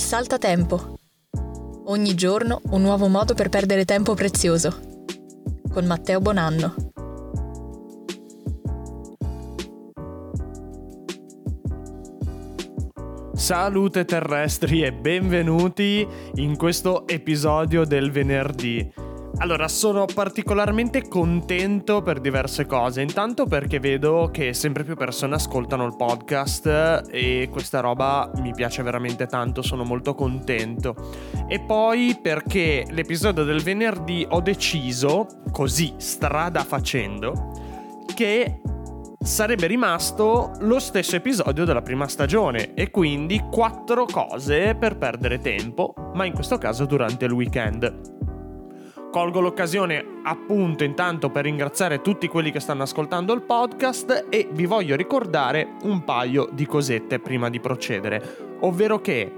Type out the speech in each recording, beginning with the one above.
saltatempo. Ogni giorno un nuovo modo per perdere tempo prezioso. Con Matteo Bonanno. Salute terrestri e benvenuti in questo episodio del venerdì. Allora, sono particolarmente contento per diverse cose. Intanto perché vedo che sempre più persone ascoltano il podcast e questa roba mi piace veramente tanto, sono molto contento. E poi perché l'episodio del venerdì ho deciso, così strada facendo, che sarebbe rimasto lo stesso episodio della prima stagione e quindi quattro cose per perdere tempo, ma in questo caso durante il weekend. Colgo l'occasione appunto intanto per ringraziare tutti quelli che stanno ascoltando il podcast e vi voglio ricordare un paio di cosette prima di procedere, ovvero che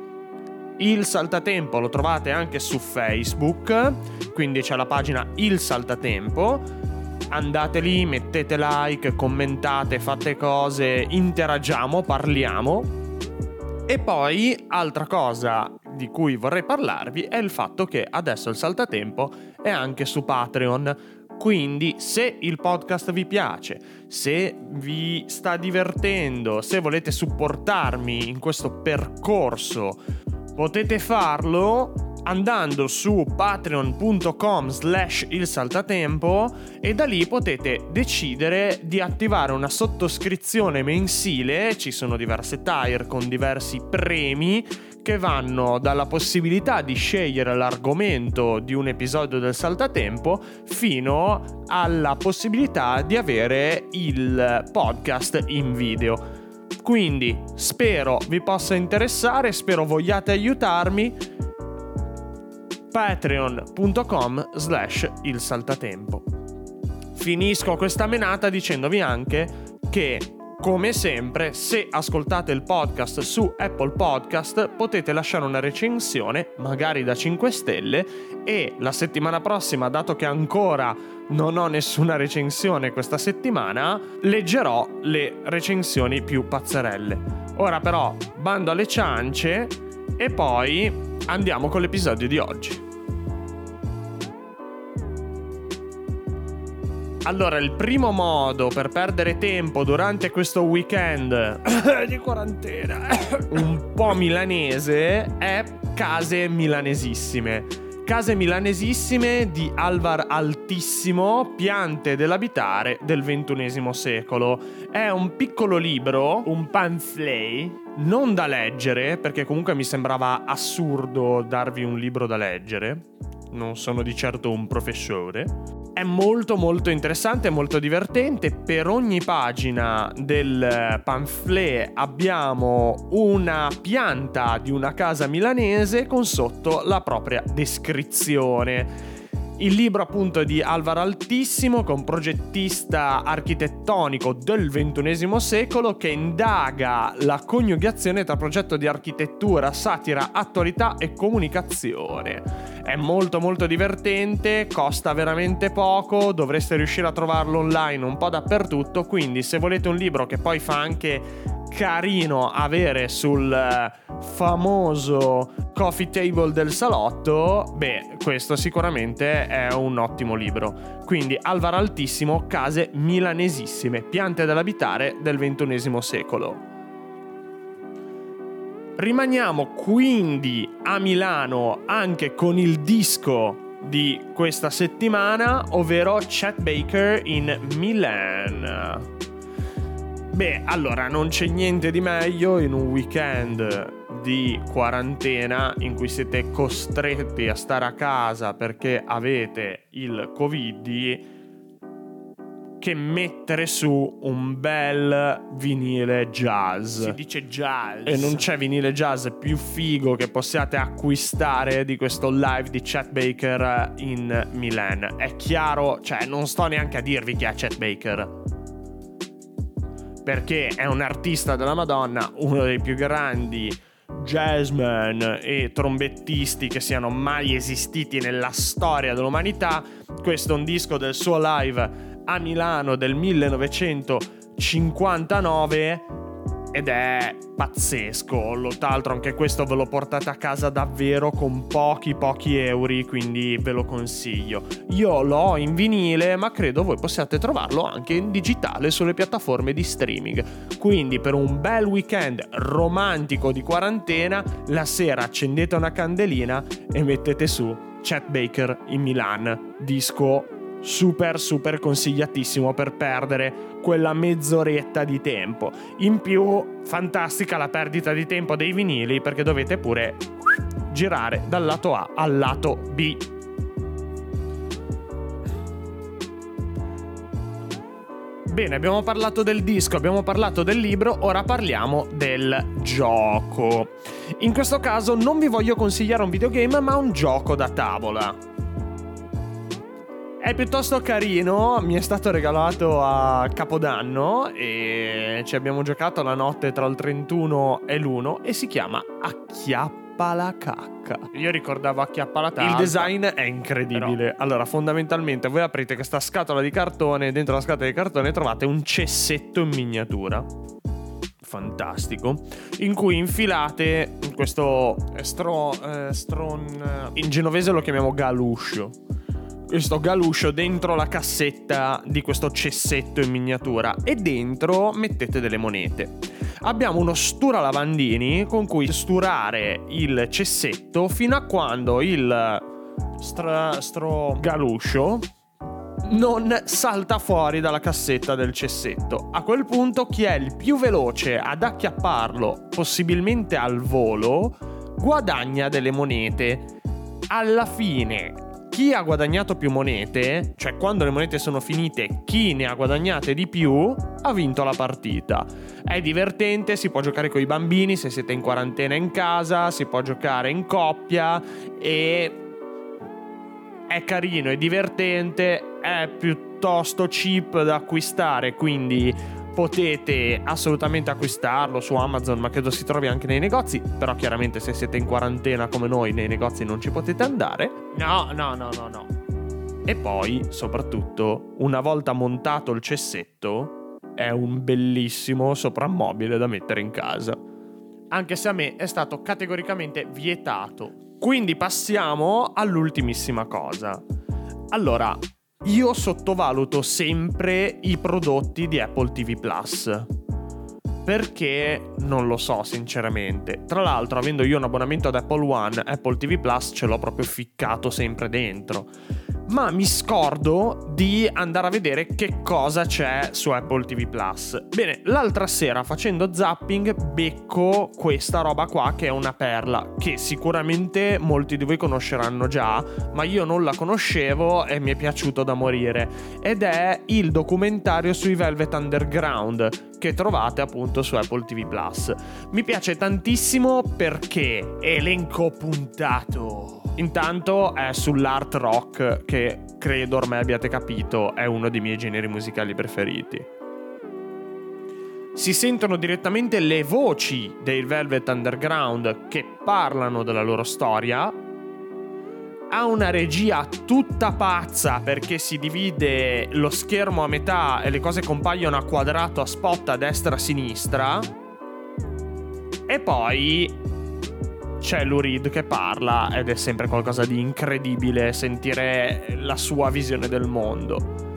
il Saltatempo lo trovate anche su Facebook, quindi c'è la pagina Il Saltatempo. Andate lì, mettete like, commentate, fate cose, interagiamo, parliamo. E poi, altra cosa di cui vorrei parlarvi è il fatto che adesso il saltatempo è anche su Patreon. Quindi se il podcast vi piace, se vi sta divertendo, se volete supportarmi in questo percorso, potete farlo andando su patreon.com slash il saltatempo e da lì potete decidere di attivare una sottoscrizione mensile, ci sono diverse tire con diversi premi che vanno dalla possibilità di scegliere l'argomento di un episodio del saltatempo fino alla possibilità di avere il podcast in video. Quindi spero vi possa interessare, spero vogliate aiutarmi patreon.com slash il saltatempo. Finisco questa menata dicendovi anche che come sempre, se ascoltate il podcast su Apple Podcast, potete lasciare una recensione, magari da 5 stelle, e la settimana prossima, dato che ancora non ho nessuna recensione questa settimana, leggerò le recensioni più pazzerelle. Ora però, bando alle ciance e poi andiamo con l'episodio di oggi. Allora, il primo modo per perdere tempo durante questo weekend di quarantena un po' milanese è case milanesissime. Case milanesissime di Alvar Altissimo, piante dell'abitare del XXI secolo. È un piccolo libro, un pamphlet, non da leggere, perché comunque mi sembrava assurdo darvi un libro da leggere. Non sono di certo un professore è molto molto interessante, molto divertente. Per ogni pagina del pamphlet abbiamo una pianta di una casa milanese con sotto la propria descrizione. Il libro appunto è di Alvaro Altissimo, che è un progettista architettonico del XXI secolo che indaga la coniugazione tra progetto di architettura, satira, attualità e comunicazione. È molto molto divertente, costa veramente poco, dovreste riuscire a trovarlo online un po' dappertutto, quindi se volete un libro che poi fa anche carino avere sul eh, famoso coffee table del salotto, beh, questo sicuramente è un ottimo libro. Quindi Alvaro Altissimo, case milanesissime, piante dell'abitare del XXI secolo. Rimaniamo quindi a Milano anche con il disco di questa settimana, ovvero Chet Baker in Milan. Beh, allora non c'è niente di meglio in un weekend di quarantena in cui siete costretti a stare a casa perché avete il Covid che mettere su un bel vinile jazz. Si dice jazz. E non c'è vinile jazz più figo che possiate acquistare di questo live di Chet Baker in Milan. È chiaro, cioè non sto neanche a dirvi chi è Chet Baker perché è un artista della Madonna, uno dei più grandi jazzman e trombettisti che siano mai esistiti nella storia dell'umanità. Questo è un disco del suo live a Milano del 1959 ed è pazzesco. Tra l'altro anche questo ve lo portate a casa davvero con pochi pochi euro, quindi ve lo consiglio. Io l'ho in vinile, ma credo voi possiate trovarlo anche in digitale sulle piattaforme di streaming. Quindi per un bel weekend romantico di quarantena, la sera accendete una candelina e mettete su Chet Baker in Milan, disco super super consigliatissimo per perdere quella mezz'oretta di tempo. In più, fantastica la perdita di tempo dei vinili perché dovete pure girare dal lato A al lato B. Bene, abbiamo parlato del disco, abbiamo parlato del libro, ora parliamo del gioco. In questo caso non vi voglio consigliare un videogame, ma un gioco da tavola. È piuttosto carino, mi è stato regalato a Capodanno e ci abbiamo giocato la notte tra il 31 e l'1 e si chiama Acchiappa la cacca. Io ricordavo Acchiappa la tazza. Il design è incredibile. Però... Allora, fondamentalmente voi aprite questa scatola di cartone e dentro la scatola di cartone trovate un cessetto in miniatura fantastico in cui infilate questo stro, eh, stron in genovese lo chiamiamo galuscio questo galuscio dentro la cassetta di questo cessetto in miniatura e dentro mettete delle monete. Abbiamo uno stura lavandini con cui sturare il cessetto fino a quando il stra- stro galuscio non salta fuori dalla cassetta del cessetto. A quel punto chi è il più veloce ad acchiapparlo, possibilmente al volo, guadagna delle monete. Alla fine chi ha guadagnato più monete, cioè quando le monete sono finite, chi ne ha guadagnate di più, ha vinto la partita. È divertente, si può giocare con i bambini se siete in quarantena in casa, si può giocare in coppia e è carino, è divertente, è piuttosto cheap da acquistare, quindi potete assolutamente acquistarlo su Amazon, ma credo si trovi anche nei negozi. Però chiaramente se siete in quarantena come noi, nei negozi non ci potete andare. No, no, no, no, no. E poi, soprattutto, una volta montato il cessetto, è un bellissimo soprammobile da mettere in casa. Anche se a me è stato categoricamente vietato. Quindi passiamo all'ultimissima cosa. Allora, io sottovaluto sempre i prodotti di Apple TV Plus. Perché non lo so, sinceramente. Tra l'altro, avendo io un abbonamento ad Apple One, Apple TV Plus ce l'ho proprio ficcato sempre dentro ma mi scordo di andare a vedere che cosa c'è su Apple TV Plus. Bene, l'altra sera facendo zapping becco questa roba qua che è una perla che sicuramente molti di voi conosceranno già, ma io non la conoscevo e mi è piaciuto da morire ed è il documentario sui Velvet Underground che trovate appunto su Apple TV Plus. Mi piace tantissimo perché elenco puntato Intanto è sull'art rock che credo ormai abbiate capito è uno dei miei generi musicali preferiti. Si sentono direttamente le voci dei Velvet Underground che parlano della loro storia. Ha una regia tutta pazza perché si divide lo schermo a metà e le cose compaiono a quadrato a spot a destra e a sinistra. E poi c'è Lurid che parla ed è sempre qualcosa di incredibile sentire la sua visione del mondo.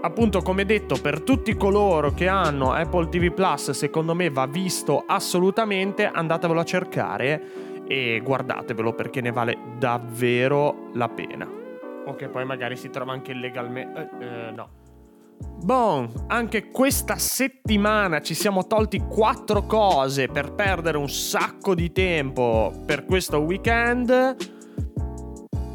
Appunto, come detto, per tutti coloro che hanno Apple TV Plus, secondo me va visto assolutamente, andatevelo a cercare e guardatevelo perché ne vale davvero la pena. Ok, poi magari si trova anche illegalmente... Eh, eh, no. Bon, anche questa settimana ci siamo tolti quattro cose per perdere un sacco di tempo per questo weekend.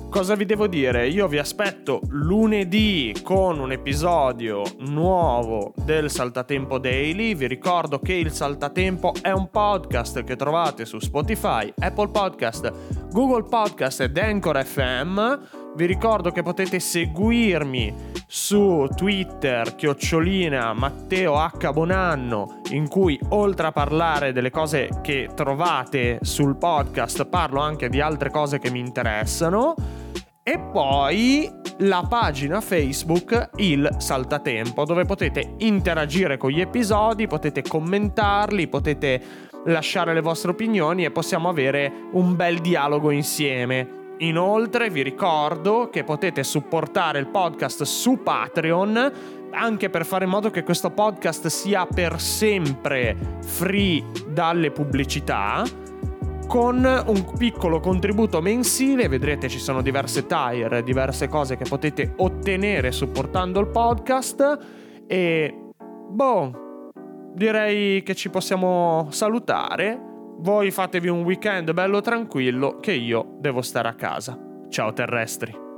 Cosa vi devo dire? Io vi aspetto lunedì con un episodio nuovo del Saltatempo Daily. Vi ricordo che il Saltatempo è un podcast che trovate su Spotify, Apple Podcast, Google Podcast ed Anchor FM vi ricordo che potete seguirmi su Twitter, chiocciolina Matteo H. Bonanno, in cui oltre a parlare delle cose che trovate sul podcast, parlo anche di altre cose che mi interessano. E poi la pagina Facebook Il Saltatempo, dove potete interagire con gli episodi, potete commentarli, potete lasciare le vostre opinioni e possiamo avere un bel dialogo insieme. Inoltre vi ricordo che potete supportare il podcast su Patreon anche per fare in modo che questo podcast sia per sempre free dalle pubblicità con un piccolo contributo mensile, vedrete ci sono diverse tire, diverse cose che potete ottenere supportando il podcast e boh, direi che ci possiamo salutare. Voi fatevi un weekend bello tranquillo che io devo stare a casa. Ciao terrestri.